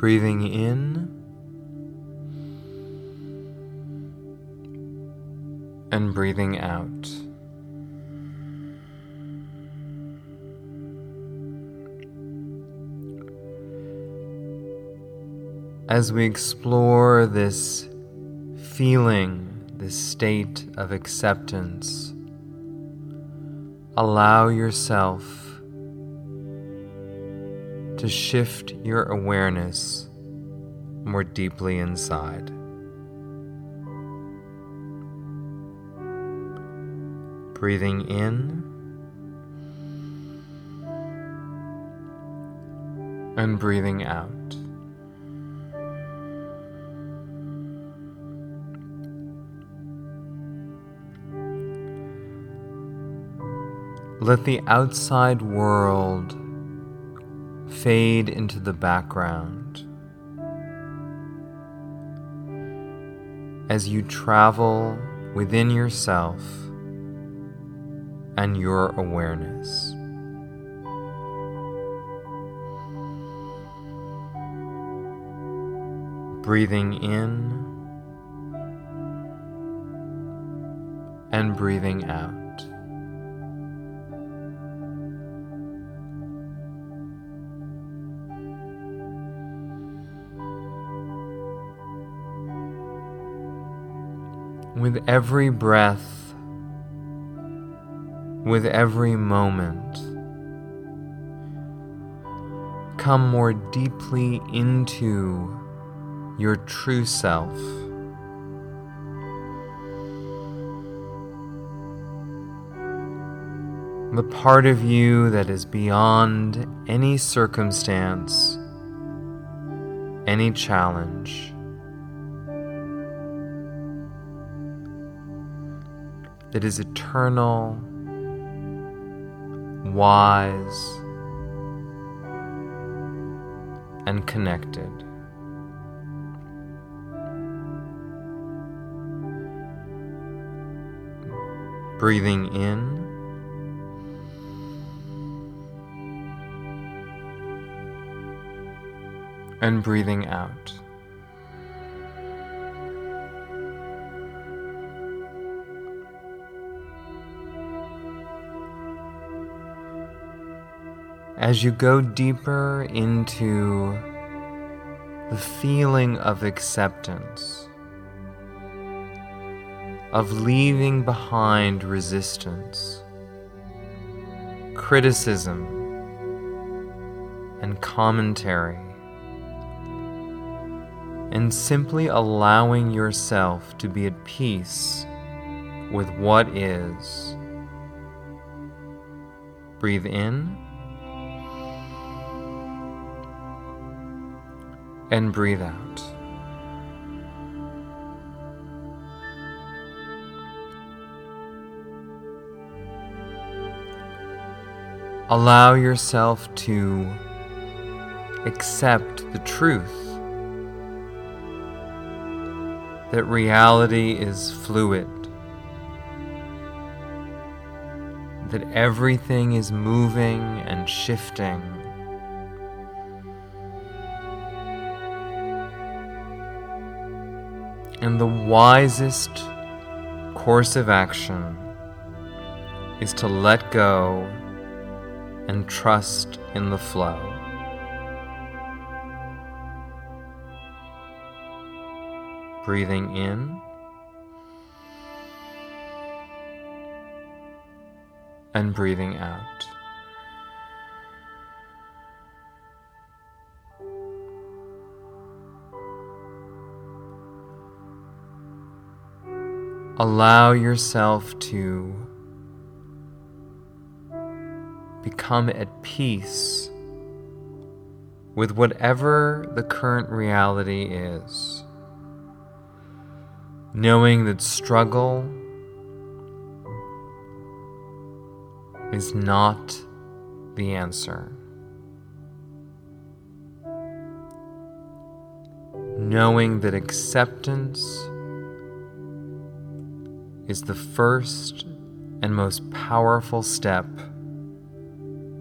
Breathing in and breathing out. As we explore this feeling, this state of acceptance, allow yourself to shift your awareness more deeply inside. Breathing in and breathing out. Let the outside world fade into the background as you travel within yourself and your awareness. Breathing in and breathing out. With every breath, with every moment, come more deeply into your true self. The part of you that is beyond any circumstance, any challenge. That is eternal, wise, and connected. Breathing in. And breathing out. As you go deeper into the feeling of acceptance, of leaving behind resistance, criticism, and commentary, and simply allowing yourself to be at peace with what is. Breathe in. And breathe out. Allow yourself to accept the truth that reality is fluid, that everything is moving and shifting And the wisest course of action is to let go and trust in the flow. Breathing in and breathing out. Allow yourself to become at peace with whatever the current reality is, knowing that struggle is not the answer. Knowing that acceptance is the first and most powerful step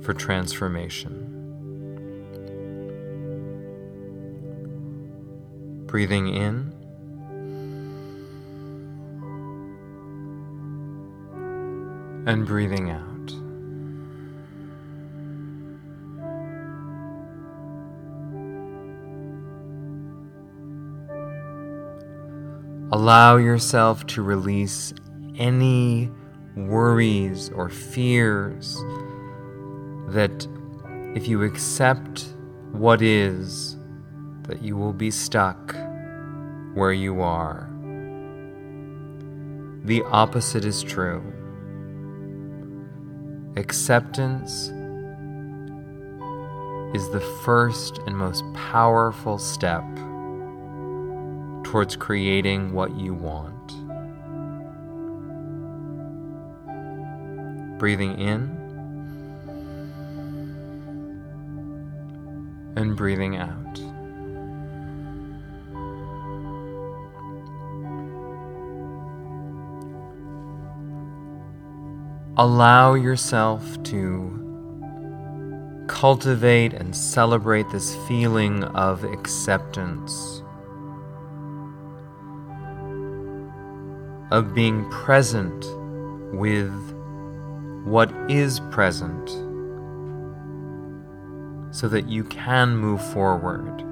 for transformation. Breathing in. And breathing out. Allow yourself to release any worries or fears that if you accept what is, that you will be stuck where you are. The opposite is true. Acceptance is the first and most powerful step towards creating what you want. Breathing in and breathing out. Allow yourself to cultivate and celebrate this feeling of acceptance. Of being present with what is present so that you can move forward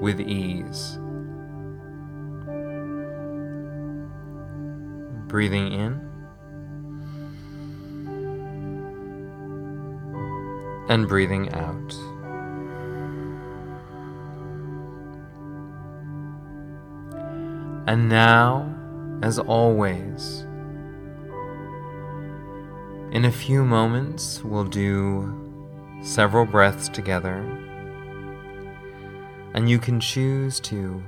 with ease. Breathing in and breathing out. And now, as always. In a few moments, we'll do several breaths together, and you can choose to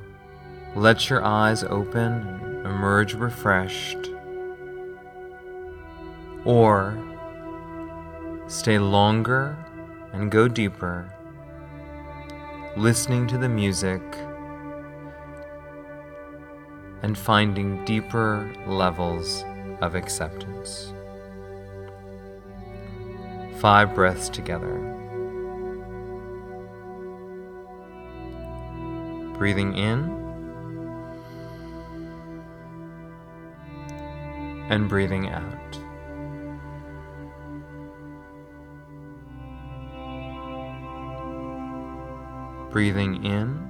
let your eyes open and emerge refreshed, or stay longer and go deeper, listening to the music and finding deeper levels of acceptance. Five breaths together. Breathing in and breathing out. Breathing in